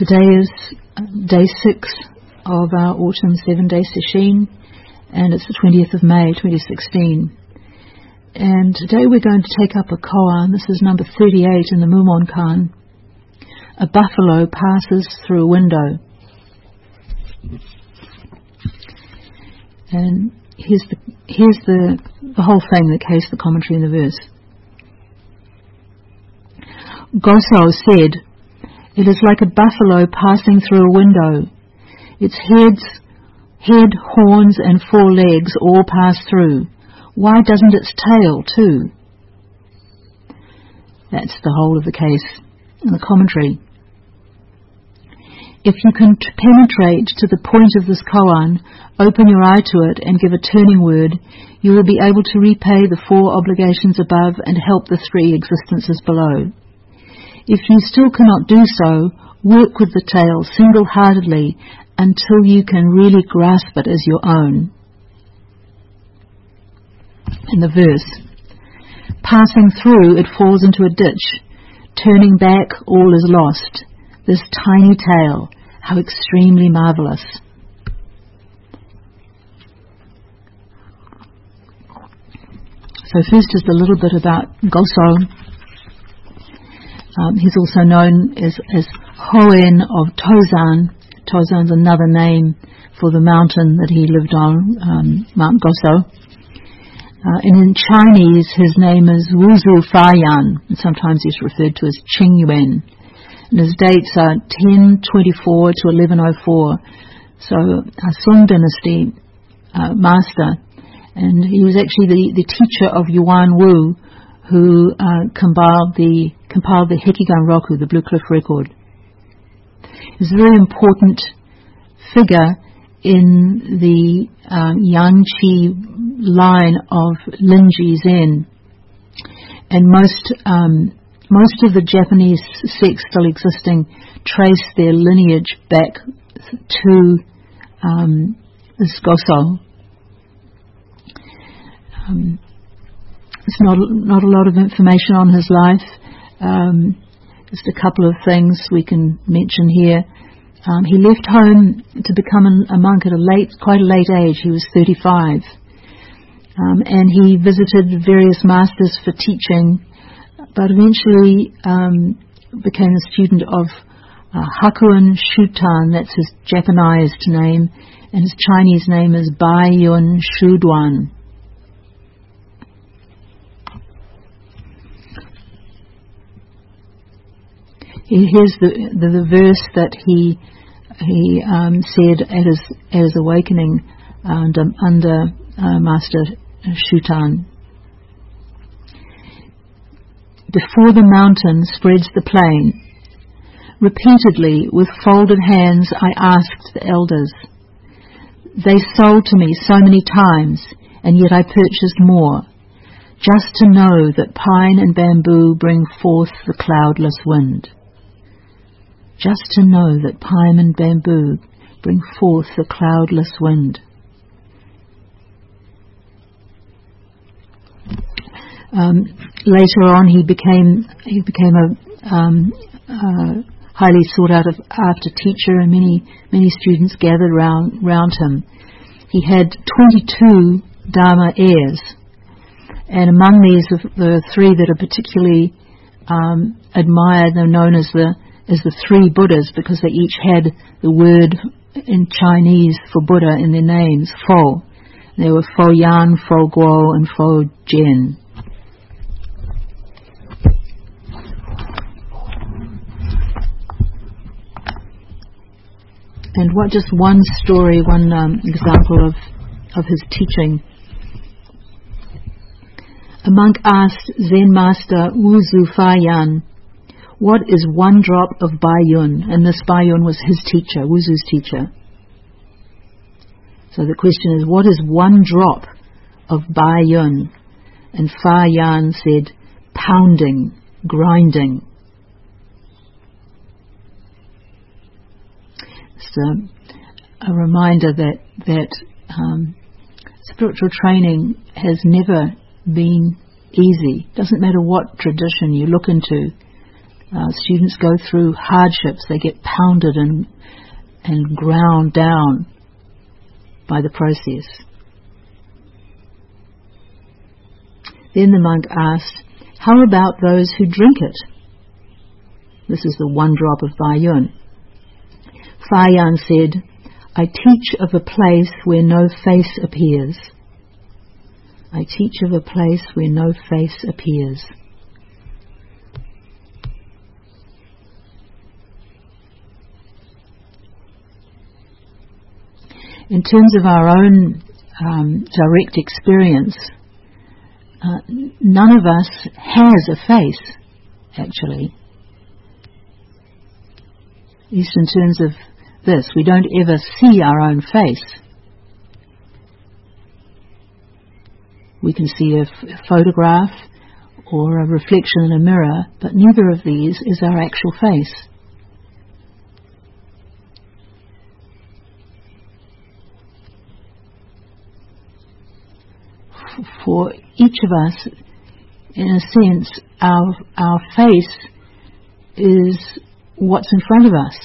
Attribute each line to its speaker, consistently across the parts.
Speaker 1: Today is uh, day six of our autumn seven day session, and it's the 20th of May 2016. And today we're going to take up a koan. This is number 38 in the Mumon Kan. A buffalo passes through a window. And here's the, here's the, the whole thing, the case, the commentary, and the verse. Goso said, It is like a buffalo passing through a window. Its heads, head, horns, and four legs all pass through. Why doesn't its tail too? That's the whole of the case in the commentary. If you can t- penetrate to the point of this koan, open your eye to it, and give a turning word, you will be able to repay the four obligations above and help the three existences below. If you still cannot do so, work with the tail single-heartedly until you can really grasp it as your own. In the verse, passing through, it falls into a ditch. Turning back, all is lost. This tiny tail, how extremely marvelous. So first is a little bit about Goso, um, he's also known as, as Hoen of Tozan. Tozan's another name for the mountain that he lived on, um, Mount Goso. Uh, and in Chinese, his name is Wuzu Fayan, and sometimes he's referred to as Qingyuan. And his dates are 1024 to 1104. So, a Song Dynasty uh, master, and he was actually the, the teacher of Yuan Wu, who uh, compiled the compiled the Hekigan Roku, the Blue Cliff Record. He's a very important figure in the um, Yangqi line of Linji Zen, and most um, most of the Japanese sects still existing trace their lineage back to um, this Goso. Um, there's not not a lot of information on his life. Um, just a couple of things we can mention here. Um, he left home to become an, a monk at a late, quite a late age. He was 35, um, and he visited various masters for teaching, but eventually um, became a student of uh, Hakuun Shutan. That's his Japanized name, and his Chinese name is Bai Yun Shuduan. Here's the, the, the verse that he he um, said at his at his awakening under, under uh, Master Shutan. Before the mountain spreads the plain, repeatedly with folded hands I asked the elders. They sold to me so many times, and yet I purchased more, just to know that pine and bamboo bring forth the cloudless wind just to know that pine and bamboo bring forth the cloudless wind. Um, later on, he became he became a um, highly sought out of, after teacher, and many many students gathered round round him. He had 22 Dharma heirs, and among these, the three that are particularly um, admired, they're known as the as the three Buddhas because they each had the word in Chinese for Buddha in their names, Fo. They were Fo Yan, Fo Guo, and Fo Jin. And what just one story, one um, example of of his teaching. A monk asked Zen master Wu Zu Fa Yan what is one drop of Bayun? And this Bayun was his teacher, Wuzu's teacher. So the question is, what is one drop of Bayun? And Fa Yan said, pounding, grinding. It's a, a reminder that that um, spiritual training has never been easy. Doesn't matter what tradition you look into Uh, students go through hardships. They get pounded and and ground down by the process. Then the monk asked, How about those who drink it? This is the one drop of Baiyun. Fayan said, I teach of a place where no face appears. I teach of a place where no face appears. In terms of our own um, direct experience, uh, none of us has a face, actually. At least in terms of this, we don't ever see our own face. We can see a, f- a photograph or a reflection in a mirror, but neither of these is our actual face. For each of us, in a sense, our, our face is what's in front of us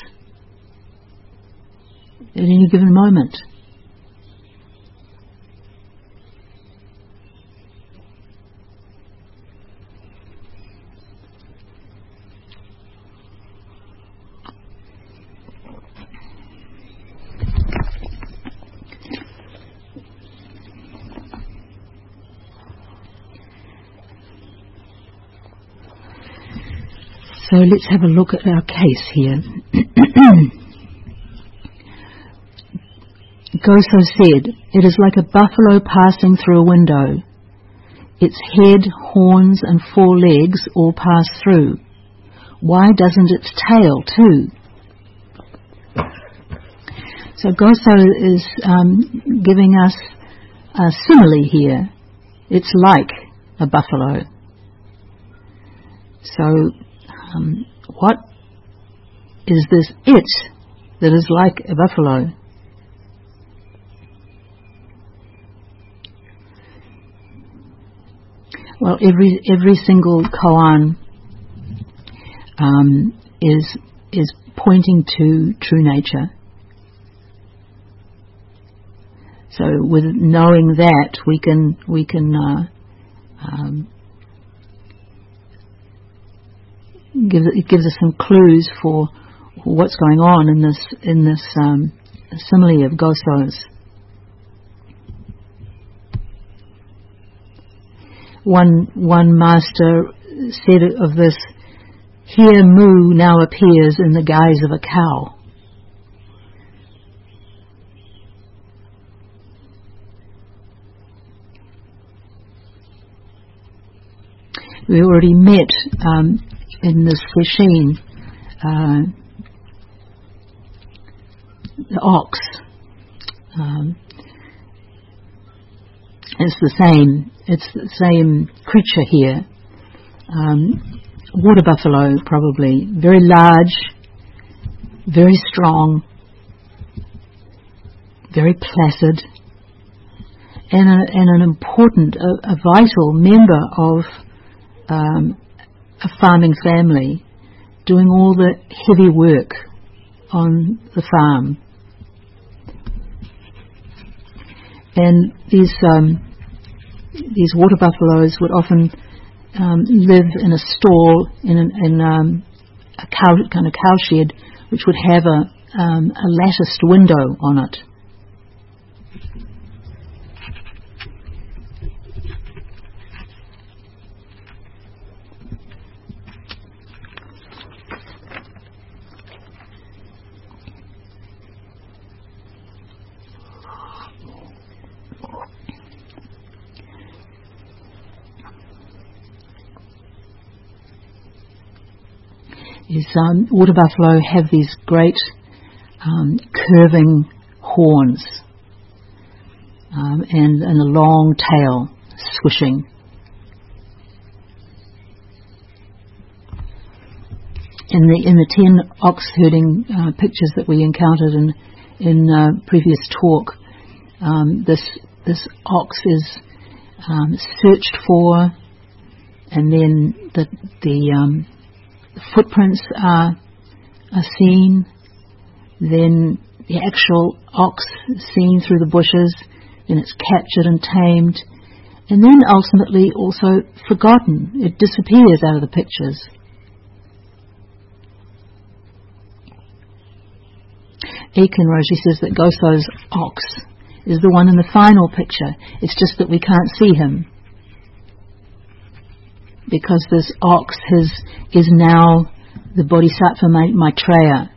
Speaker 1: at any given moment. So let's have a look at our case here. Goso said, It is like a buffalo passing through a window. Its head, horns, and four legs all pass through. Why doesn't its tail too? So Goso is um, giving us a simile here. It's like a buffalo. So um, what is this it that is like a buffalo? Well, every every single koan um, is is pointing to true nature. So, with knowing that, we can we can uh, um, give, it gives us some clues for what's going on in this in this um, simile of Goso's. One one master said of this, here Mu now appears in the guise of a cow. We already met um, in this machine, uh, the ox. Um, the same. It's the same creature here. Um, water buffalo, probably very large, very strong, very placid, and, a, and an important, a, a vital member of um, a farming family doing all the heavy work on the farm. And these um, these water buffaloes would often um, live in a stall in, an, in um, a cow, kind of cowshed, which would have a, um, a latticed window on it. is um, water buffalo have these great um, curving horns um, and, and a long tail swishing. In the in the ten ox herding uh, pictures that we encountered in in uh, previous talk, um, this this ox is um, searched for, and then the the um, footprints are, are seen, then the actual ox seen through the bushes, then it's captured and tamed, and then ultimately also forgotten. It disappears out of the pictures. Aitken Roshi says that Goso's ox is the one in the final picture. It's just that we can't see him. Because this ox has, is now the Bodhisattva Maitreya,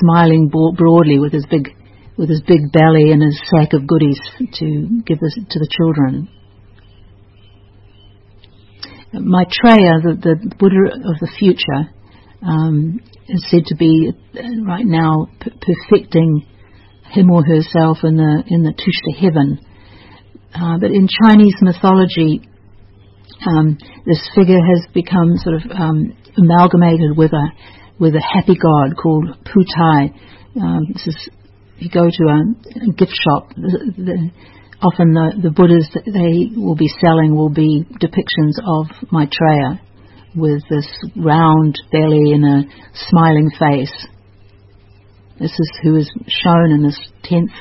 Speaker 1: smiling broadly with his big with his big belly and his sack of goodies to give this to the children. Maitreya, the, the Buddha of the future, um, is said to be uh, right now p- perfecting him or herself in the in the Tushita heaven. Uh, but in Chinese mythology, um, this figure has become sort of um, amalgamated with a with a happy god called Putai. Um, this is you go to a, a gift shop, the, the, often the, the Buddhas that they will be selling will be depictions of Maitreya with this round belly and a smiling face. This is who is shown in this tenth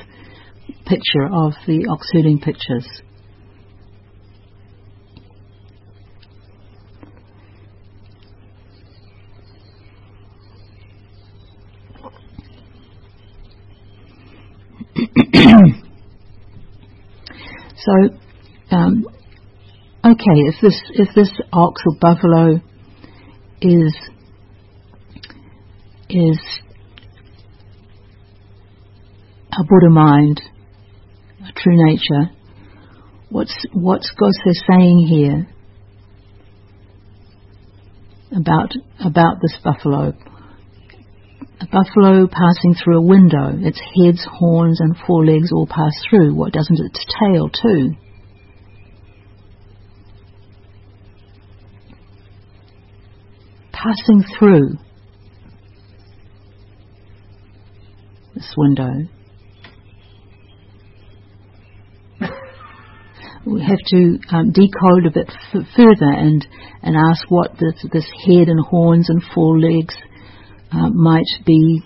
Speaker 1: picture of the ox pictures. so, um, okay, if this if this ox or buffalo is is a Buddha mind, a true nature, what's what's Goso saying here about about this buffalo? A buffalo passing through a window, its heads, horns, and forelegs all pass through. What doesn't its tail too? Passing through this window. we have to um, decode a bit f- further and, and ask what this, this head and horns and forelegs uh, might be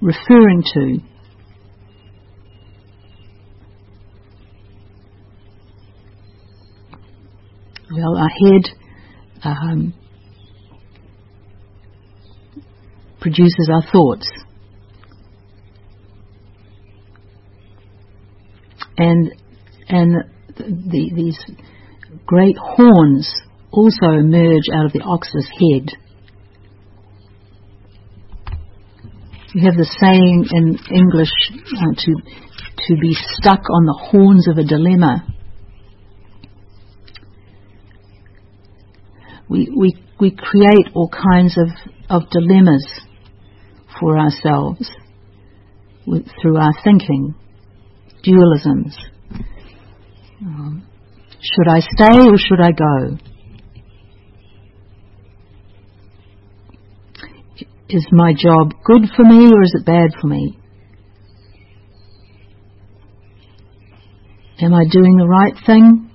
Speaker 1: referring to. Well, our head um, produces our thoughts. And and the, these great horns also emerge out of the ox's head. You have the saying in English uh, to to be stuck on the horns of a dilemma. We we we create all kinds of, of dilemmas for ourselves with, through our thinking, dualisms. Um, should I stay or should I go? Is my job good for me or is it bad for me? Am I doing the right thing?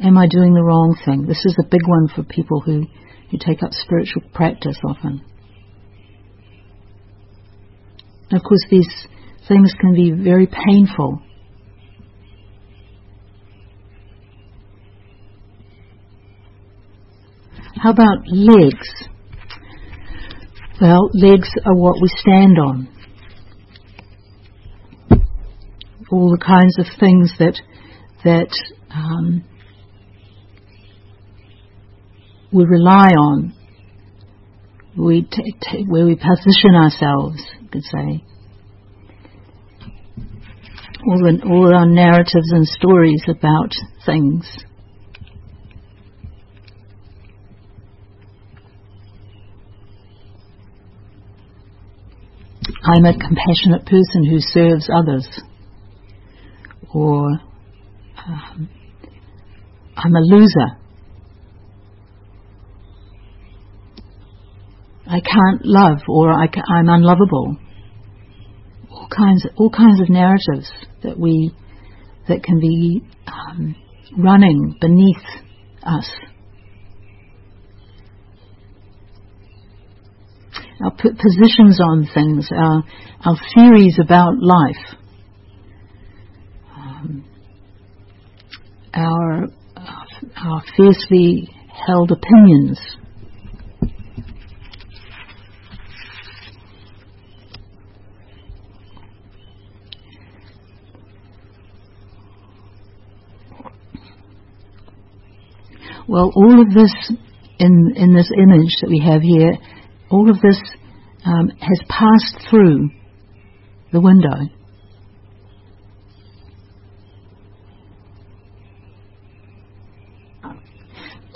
Speaker 1: Am I doing the wrong thing? This is a big one for people who, who take up spiritual practice often. And of course, these things can be very painful. How about legs? Well, legs are what we stand on. All the kinds of things that that um, we rely on, we t- t- where we position ourselves, you could say. All, the, all our narratives and stories about things. I'm a compassionate person who serves others. Or um, I'm a loser. I can't love, or I am unlovable. All kinds, all kinds of narratives that we that can be um, running beneath us. Our p- positions on things, our, our theories about life, um, our, our fiercely held opinions. Well, all of this in, in this image that we have here, all of this um, has passed through the window.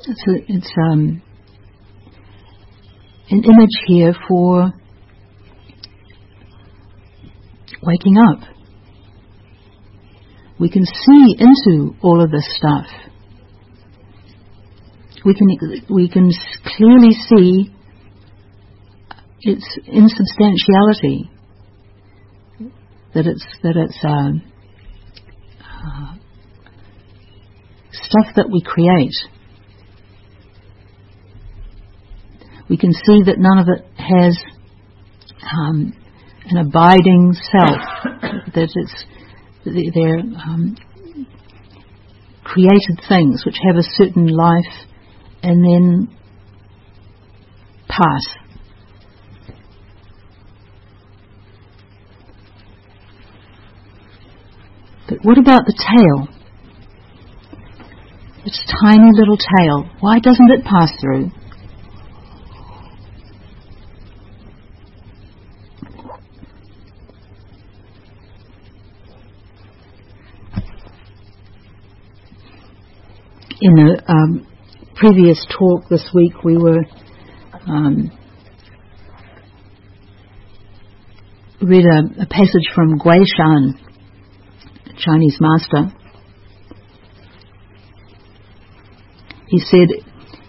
Speaker 1: It's, it's um, an image here for waking up. We can see into all of this stuff we can we can clearly see its insubstantiality. That it's that it's uh, uh, stuff that we create. We can see that none of it has um, an abiding self. that it's they're um, created things which have a certain life and then pass. But what about the tail? Its tiny little tail. Why doesn't it pass through? In a um, previous talk this week, we were um, read a, a, passage from Guishan, Chinese master. He said,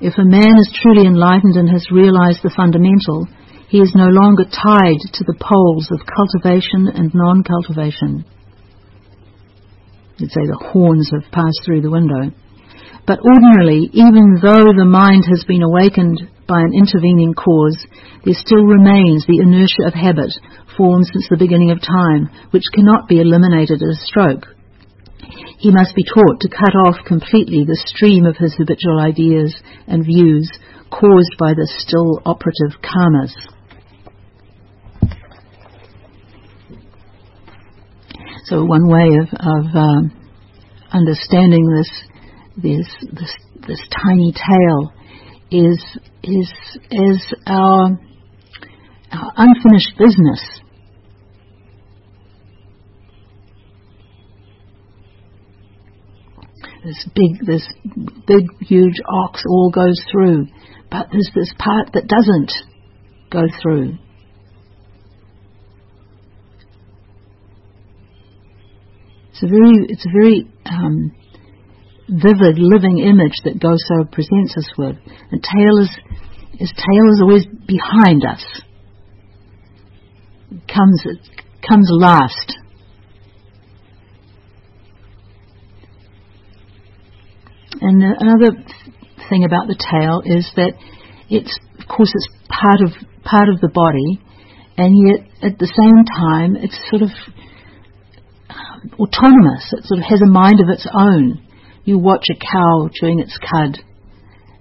Speaker 1: "If a man is truly enlightened and has realized the fundamental, he is no longer tied to the poles of cultivation and non-cultivation." You'd say the horns have passed through the window. But ordinarily, even though the mind has been awakened by an intervening cause, there still remains the inertia of habit formed since the beginning of time, which cannot be eliminated at a stroke. He must be taught to cut off completely the stream of his habitual ideas and views caused by the still operative karmas. So one way of, of um, understanding this this this this tiny tale is is is our, our unfinished business. This big this big huge ox all goes through, but there's this part that doesn't go through. It's a very it's a very um, vivid, living image that Goso presents us with. And tail is, his tail is always behind us. It comes, it comes last. And another thing about the tail is that it's, of course, it's part of part of the body, and yet at the same time, it's sort of um, autonomous. It sort of has a mind of its own you watch a cow chewing its cud,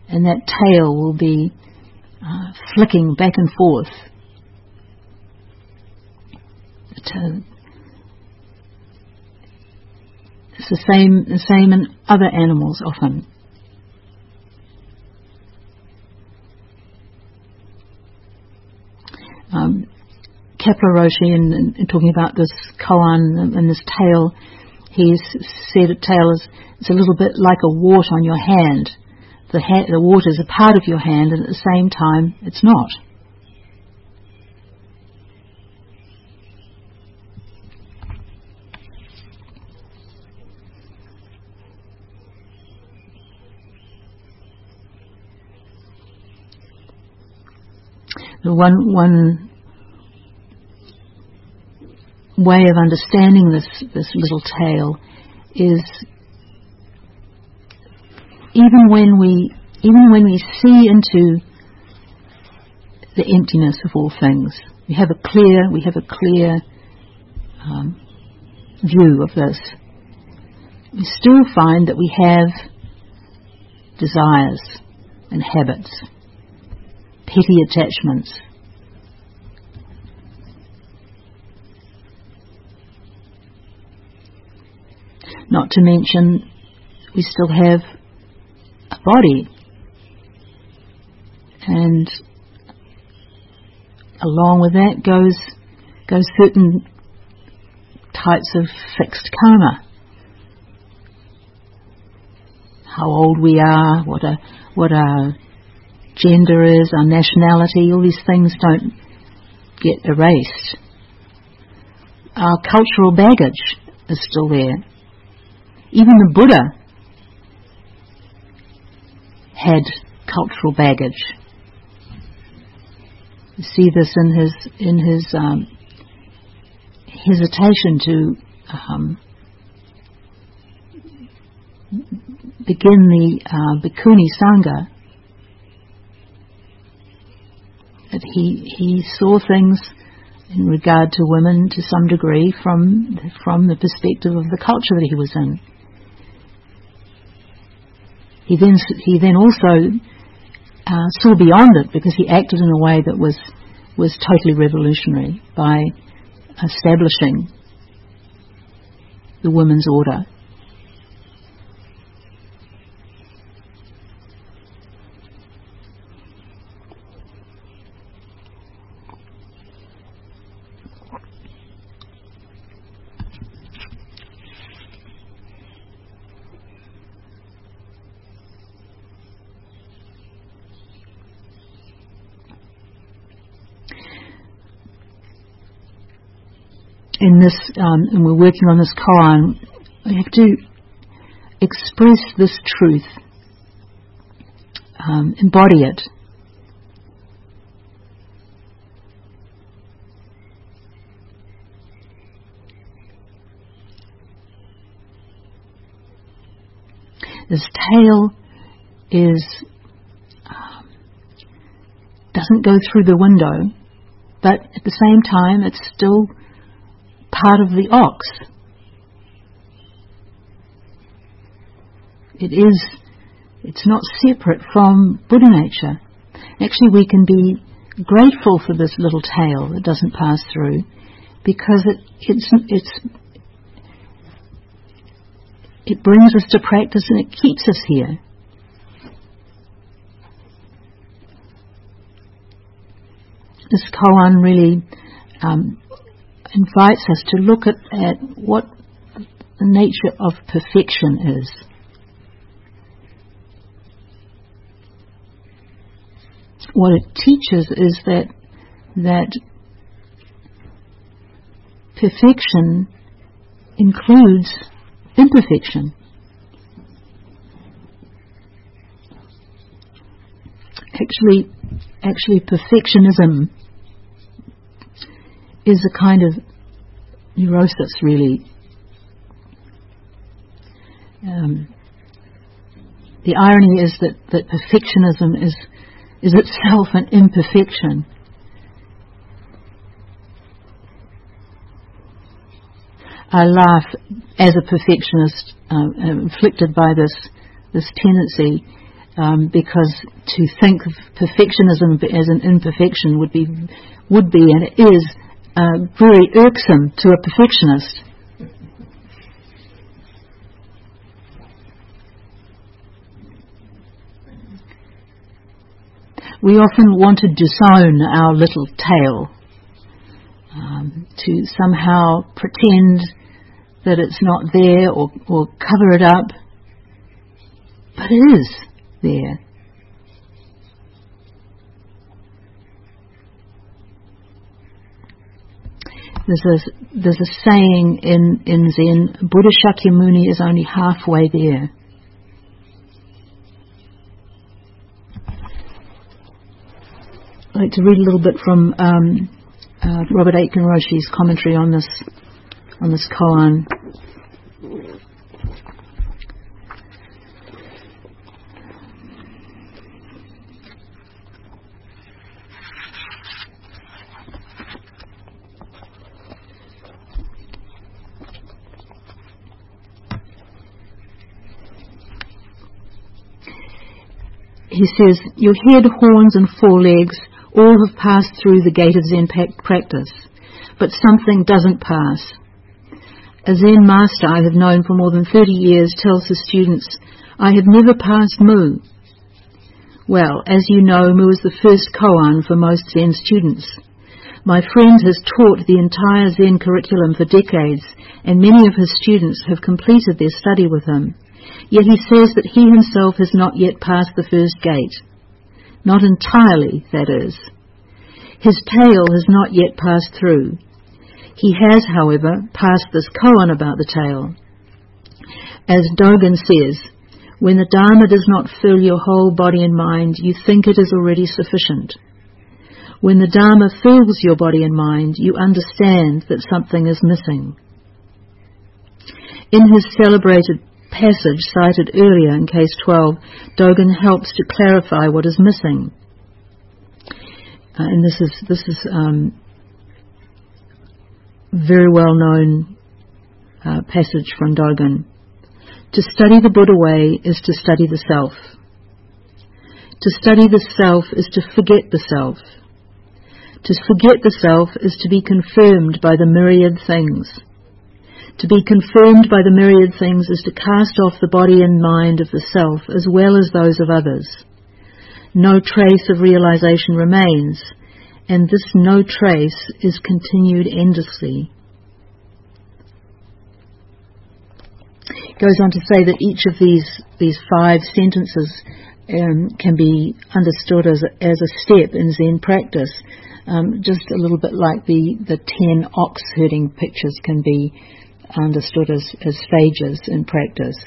Speaker 1: and that tail will be uh, flicking back and forth. Uh, it's the same, the same in other animals often. Um, Kapleau Roshi, in, in, talking about this koan and, this tail, he's said a tail is it's a little bit like a wart on your hand. The, ha- the wart is a part of your hand, and at the same time, it's not. The one one way of understanding this this little tale is even when we even when we see into the emptiness of all things. We have a clear, we have a clear um, view of this. We still find that we have desires and habits, petty attachments. Not to mention, we still have a body. And along with that goes goes certain types of fixed karma. How old we are, what a what our gender is, our nationality, all these things don't get erased. Our cultural baggage is still there. Even the Buddha had cultural baggage. You see this in his in his um, hesitation to um, begin the uh, Bhikkhuni Sangha. That he he saw things in regard to women to some degree from from the perspective of the culture that he was in. He then he then also uh, saw beyond it because he acted in a way that was was totally revolutionary by establishing the women's order. In this, um, and we're working on this koan, we have to express this truth, um, embody it. This tale is um, doesn't go through the window, but at the same time, it's still part of the ox. It is, it's not separate from Buddha nature. Actually, we can be grateful for this little tail that doesn't pass through because it, it's, it's, it brings us to practice and it keeps us here. This koan really um, invites us to look at, at what the nature of perfection is. What it teaches is that that perfection includes imperfection. Actually, actually, perfectionism is a kind of neurosis, really. Um, the irony is that, that perfectionism is, is itself an imperfection. I laugh as a perfectionist, uh, inflicted by this this tendency, um, because to think of perfectionism as an imperfection would be would be and it is uh, very irksome to a perfectionist. We often want to disown our little tail, um, to somehow pretend that it's not there or, or cover it up, but it is there. There's a, there's a saying in, in Zen, Buddha Shakyamuni is only halfway there. I'd like to read a little bit from um, uh, Robert Aitken Roshi's commentary on this on this koan. He says, Your head, horns, and forelegs all have passed through the gate of Zen practice, but something doesn't pass. A Zen master I have known for more than 30 years tells his students, I have never passed Mu. Well, as you know, Mu is the first koan for most Zen students. My friend has taught the entire Zen curriculum for decades, and many of his students have completed their study with him. Yet he says that he himself has not yet passed the first gate. Not entirely, that is. His tail has not yet passed through. He has, however, passed this koan about the tail. As Dogen says, when the Dharma does not fill your whole body and mind, you think it is already sufficient. When the Dharma fills your body and mind, you understand that something is missing. In his celebrated passage cited earlier in case 12, Dogen helps to clarify what is missing. Uh, and this is this is um, very well known uh, passage from Dogen. To study the Buddha way is to study the self. To study the self is to forget the self. To forget the self is to be confirmed by the myriad things. To be confirmed by the myriad things is to cast off the body and mind of the self as well as those of others. No trace of realization remains, and this no trace is continued endlessly. goes on to say that each of these these five sentences um, can be understood as a, as a step in Zen practice, um, just a little bit like the the ten ox herding pictures can be understood as, as phages in practice.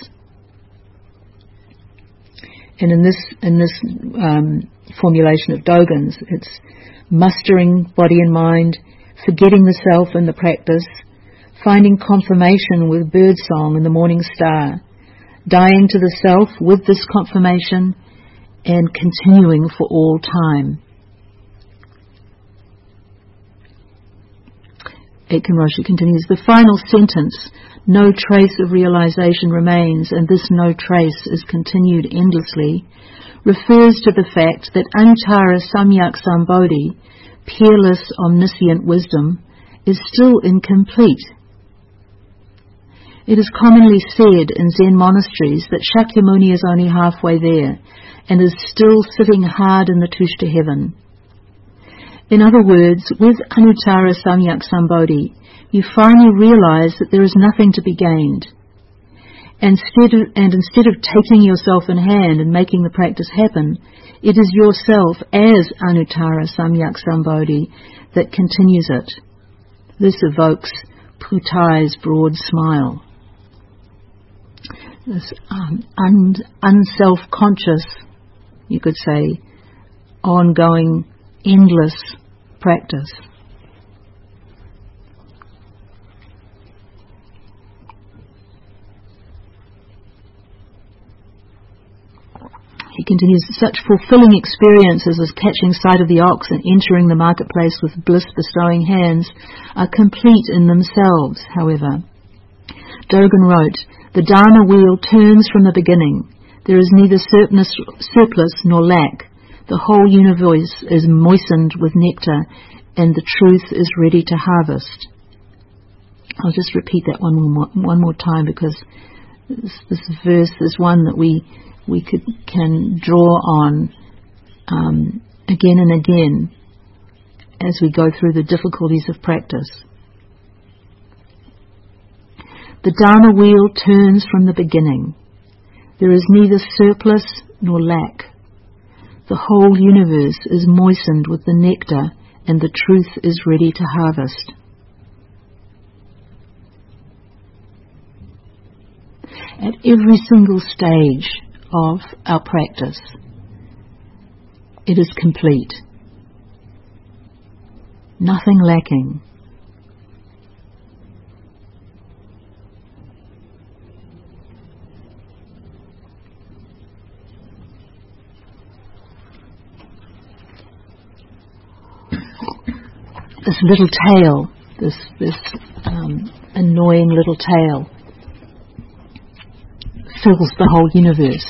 Speaker 1: And in this, in this um, formulation of Dogen's, it's mustering body and mind, forgetting the self in the practice, finding confirmation with birdsong and the morning star, dying to the self with this confirmation, and continuing for all time. Aitken Roshi continues, the final sentence, no trace of realization remains, and this no trace is continued endlessly, refers to the fact that Anuttara Samyak Sambodhi, peerless omniscient wisdom, is still incomplete. It is commonly said in Zen monasteries that Shakyamuni is only halfway there and is still sitting hard in the Tushita heaven. In other words, with Anuttara Samyak Sambodhi, you finally realize that there is nothing to be gained. Instead of, and instead of taking yourself in hand and making the practice happen, it is yourself as Anuttara Samyak Sambodhi that continues it. This evokes Putai's broad smile. This um, un, unself-conscious, you could say, ongoing, endless practice. He continues, such fulfilling experiences as catching sight of the ox and entering the marketplace with bliss bestowing hands are complete in themselves, however. Dogen wrote, The Dharma wheel turns from the beginning. There is neither surplus nor lack. The whole universe is moistened with nectar, and the truth is ready to harvest. I'll just repeat that one more, one more time because this, this verse is one that we we could, can draw on um, again and again as we go through the difficulties of practice. The Dharma wheel turns from the beginning. There is neither surplus nor lack. The whole universe is moistened with the nectar, and the truth is ready to harvest. At every single stage of our practice, it is complete. Nothing lacking. this little tail, this this um, annoying little tail, fills the whole universe.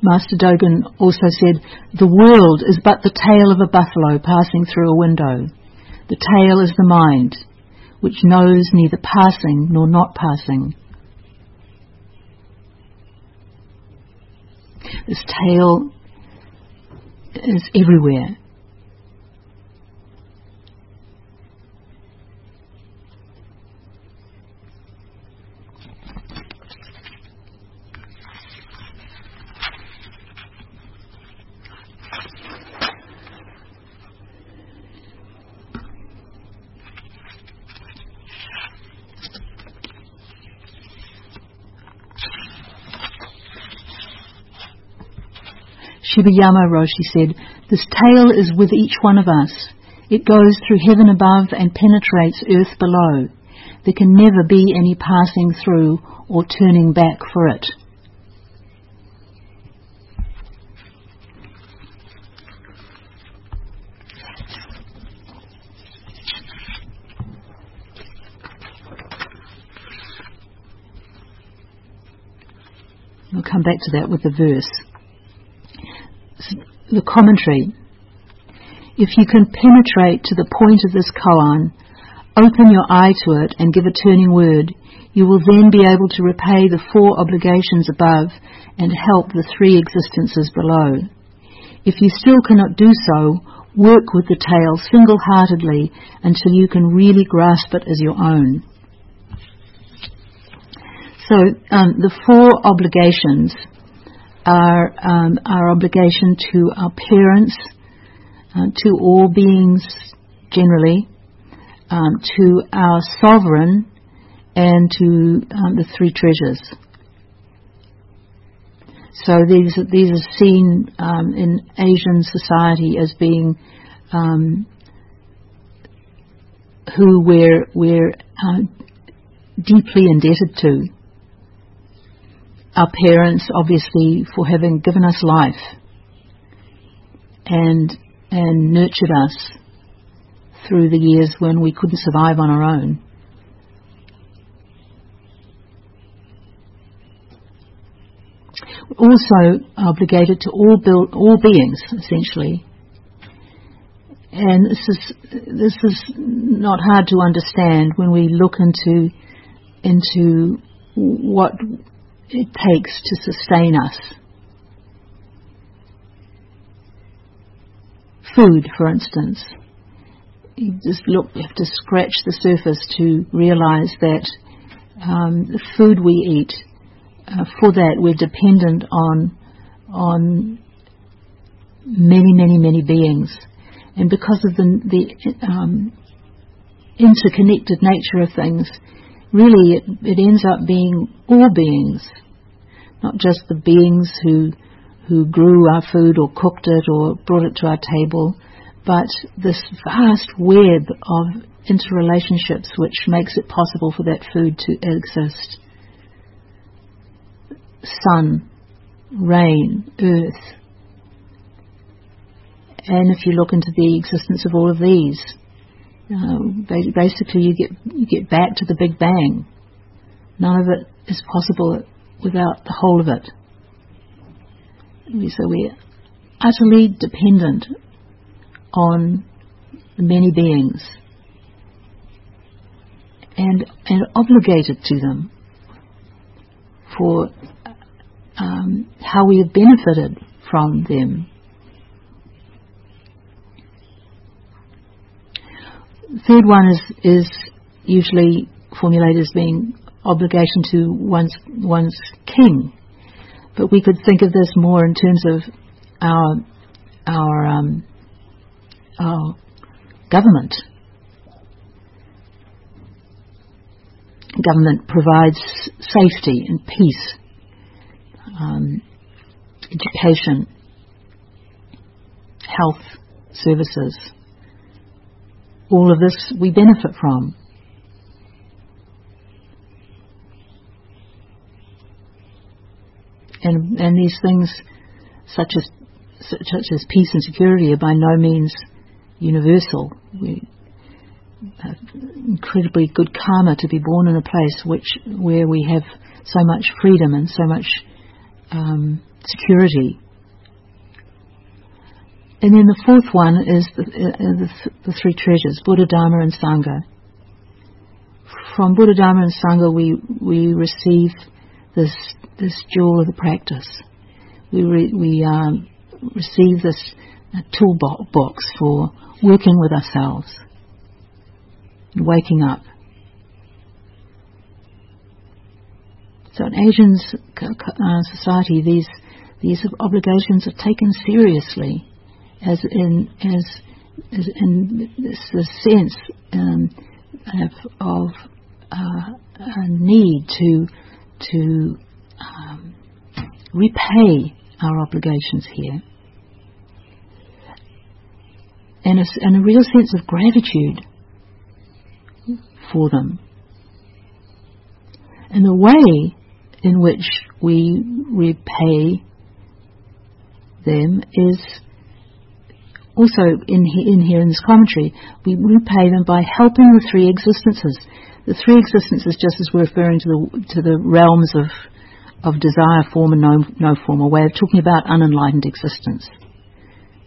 Speaker 1: Master Dogen also said, The world is but the tail of a buffalo passing through a window. The tail is the mind, which knows neither passing nor not passing This tail is everywhere. Shibayama Roshi said, This tail is with each one of us. It goes through heaven above and penetrates earth below. There can never be any passing through or turning back for it. We'll come back to that with the verse the commentary. If you can penetrate to the point of this koan, open your eye to it and give a turning word, you will then be able to repay the four obligations above and help the three existences below. If you still cannot do so, work with the tail single-heartedly until you can really grasp it as your own. So um, the four obligations our, um, our obligation to our parents, uh, to all beings generally, um, to our sovereign, and to um, the three treasures. So these these are seen um, in Asian society as being um, who we're we're uh, deeply indebted to our parents, obviously, for having given us life and and nurtured us through the years when we couldn't survive on our own. Also obligated to all build, all beings, essentially. And this is this is not hard to understand when we look into into what it takes to sustain us. Food, for instance. You just look, you have to scratch the surface to realize that um, the food we eat, uh, for that we're dependent on, on many, many, many beings. And because of the, the um, interconnected nature of things, really it, it ends up being all beings, not just the beings who who grew our food or cooked it or brought it to our table, but this vast web of interrelationships which makes it possible for that food to exist. Sun, rain, earth. And if you look into the existence of all of these, um, basically, you get you get back to the Big Bang. None of it is possible without the whole of it. So we're utterly dependent on many beings and and obligated to them for um, how we have benefited from them third one is is usually formulated as being obligation to one's one's king, but we could think of this more in terms of our our um, our government. Government provides safety and peace, um, education, health services all of this we benefit from. And, and these things, such as such as peace and security, are by no means universal. We have incredibly good karma to be born in a place which where we have so much freedom and so much um, security. And then the fourth one is the, uh, the, th- the, three treasures, Buddha, Dharma, and Sangha. From Buddha, Dharma, and Sangha, we, we receive this, this jewel of the practice. We, re, we um, receive this uh, toolbox for working with ourselves and waking up. So in Asian uh, society, these these obligations are taken seriously, as in as, as in this sense um, of, of uh, a need to to um, repay our obligations here, and a, and a real sense of gratitude for them. And the way in which we repay them is also in, in here in this commentary. We repay them by helping the three existences. The three existences, just as we're referring to the to the realms of of desire, form, and no, no form, a way of talking about unenlightened existence.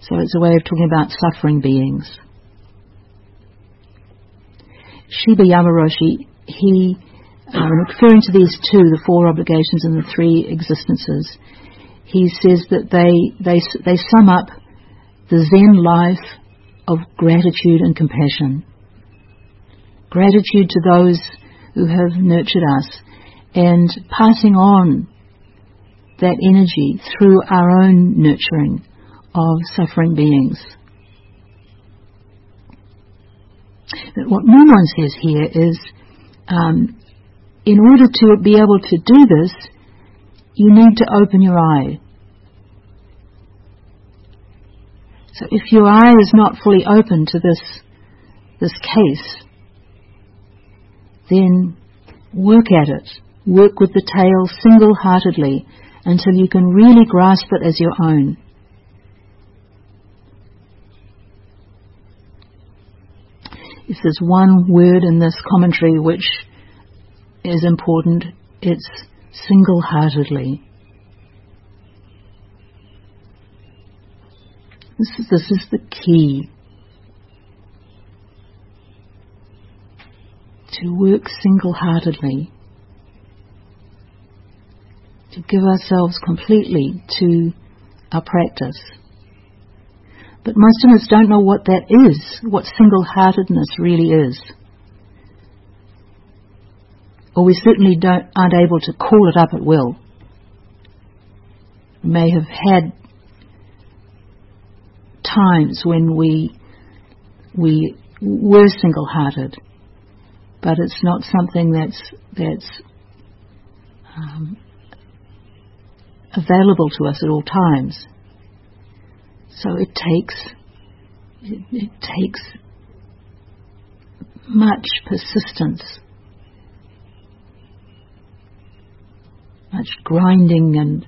Speaker 1: So it's a way of talking about suffering beings. Shibayama Roshi, he um, referring to these two, the four obligations and the three existences, he says that they, they, they sum up the Zen life of gratitude and compassion. Gratitude to those who have nurtured us and passing on that energy through our own nurturing of suffering beings. But what Mumon says here is um, in order to be able to do this, you need to open your eye. So if your eye is not fully open to this, this case, then work at it. Work with the tail single-heartedly until you can really grasp it as your own. If there's one word in this commentary which is important. It's single heartedly. This is, this is the key. To work single heartedly. To give ourselves completely to our practice. But most of us don't know what that is, what single heartedness really is or we certainly don't, aren't able to call it up at will. We may have had times when we we were single-hearted, but it's not something that's that's um, available to us at all times. So it takes it, it takes much persistence much grinding and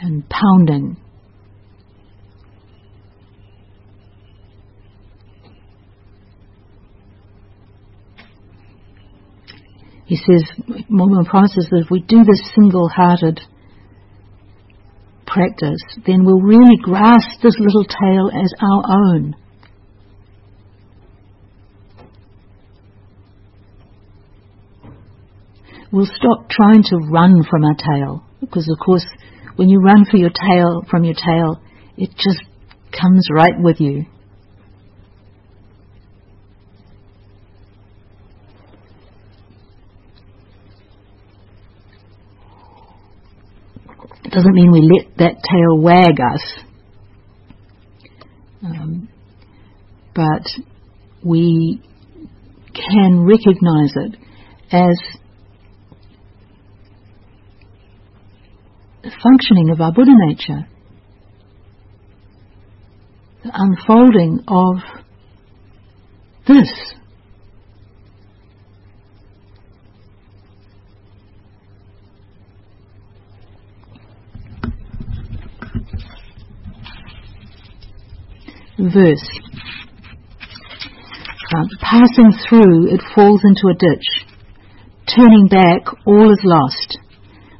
Speaker 1: and pounding. He says, Mumon promises that if we do this single hearted practice, then we'll really grasp this little tail as our own. we'll stop trying to run from our tail. Because of course, when you run for your tail, from your tail, it just comes right with you. Doesn't mean we let that tail wag us. Um, but we can recognize it as the functioning of our Buddha nature, the unfolding of this. Verse. Uh, passing through, it falls into a ditch. Turning back, all is lost.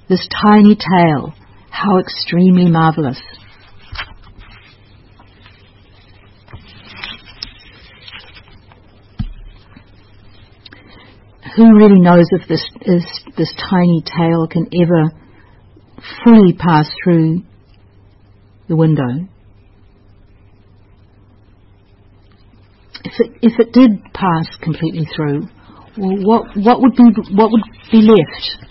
Speaker 1: This tiny tail, How extremely marvelous. Who really knows if this is, this tiny tail can ever fully pass through the window? If it, if it did pass completely through, well, what, what would be, what would be left?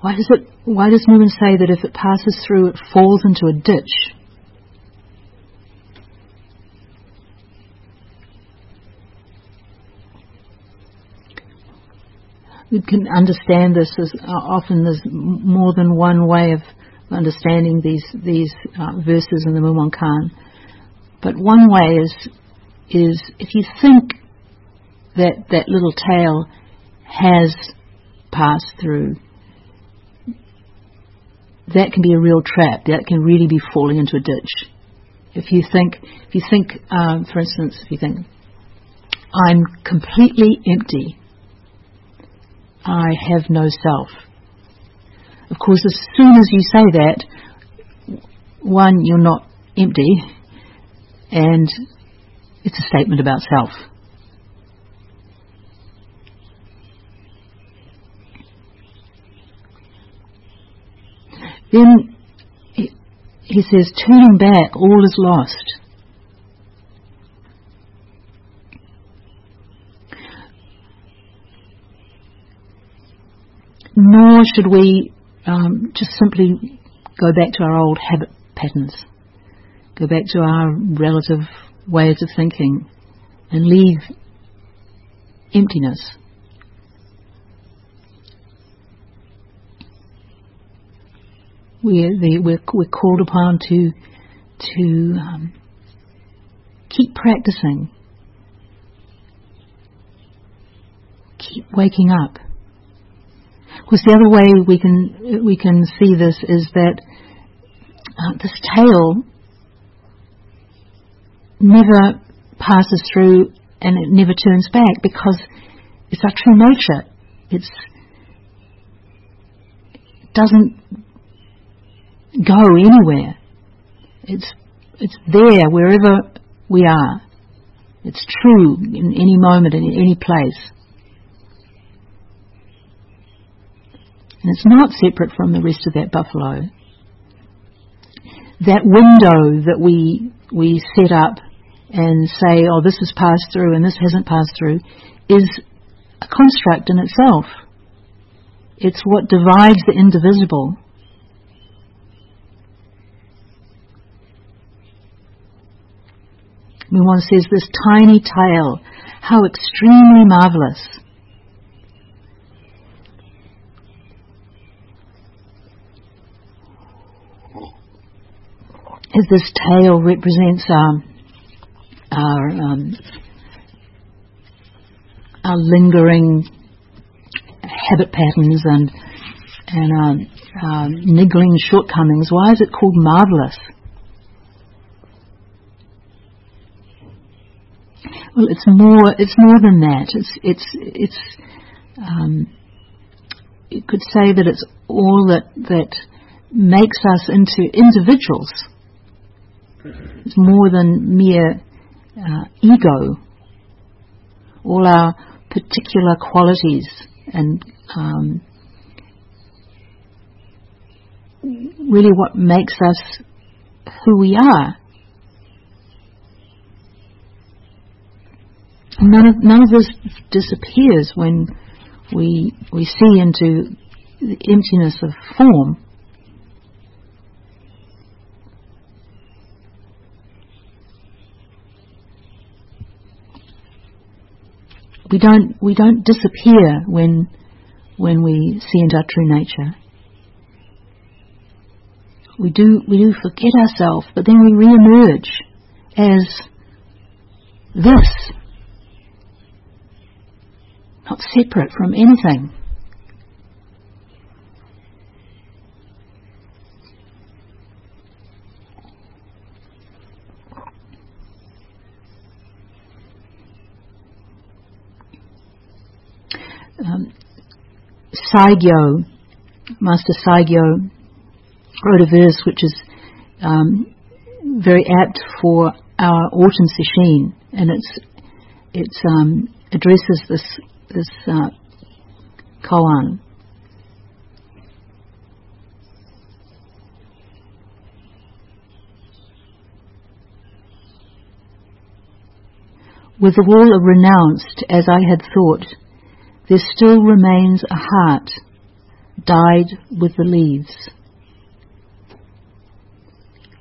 Speaker 1: Why does it? Why does Mumon say that if it passes through, it falls into a ditch? We can understand this as uh, often there's more than one way of understanding these these uh, verses in the Mumonkan. But one way is is if you think that that little tail has passed through that can be a real trap. That can really be falling into a ditch. If you think, if you think, um, for instance, if you think, I'm completely empty, I have no self. Of course, as soon as you say that, one, you're not empty, and it's a statement about self. Then he, says, turning back, all is lost. Nor should we um, just simply go back to our old habit patterns, go back to our relative ways of thinking, and leave emptiness. We're, the, we're, we're called upon to, to um, keep practicing, keep waking up. Course, the other way we can we can see this is that uh, this tail never passes through and it never turns back because it's our true nature. It's it doesn't go anywhere. It's, it's there wherever we are. It's true in any moment, in any place. And it's not separate from the rest of that buffalo. That window that we, we set up and say, oh, this has passed through and this hasn't passed through, is a construct in itself. It's what divides the indivisible One says, this tiny tail, how extremely marvelous. As this tail represents our, our, um, our lingering habit patterns and, and our, our niggling shortcomings, why is it called marvelous? Well, it's more. It's more than that. It's it's it's. Um, you could say that it's all that that makes us into individuals. It's more than mere uh, ego. All our particular qualities and um, really what makes us who we are. none of, none of this disappears when we, we see into the emptiness of form. We don't, we don't disappear when, when we see into our true nature. We do, we do forget ourselves, but then we re-emerge as this not separate from anything. Saigyo, Master Saigyo, wrote a verse which is um, very apt for our autumn sesshin, and it's it's um, addresses this this uh, koan. With all renounced as I had thought, there still remains a heart dyed with the leaves.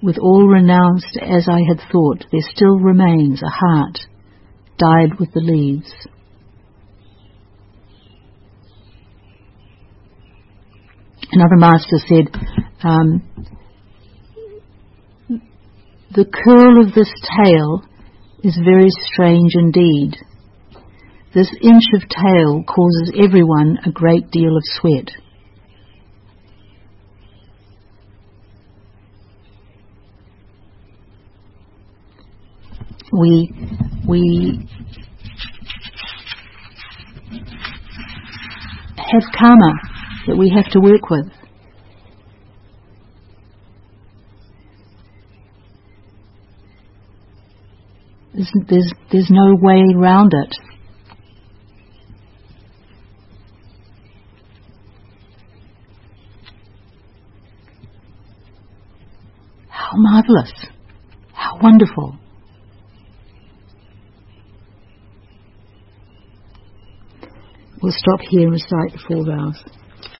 Speaker 1: With all renounced as I had thought, there still remains a heart dyed with the leaves. Another master said, um, the curl of this tail is very strange indeed. This inch of tail causes everyone a great deal of sweat. We, we have karma that we have to work with. There's, there's, there's no way around it. How marvelous. How wonderful. We'll stop here and recite the four vows.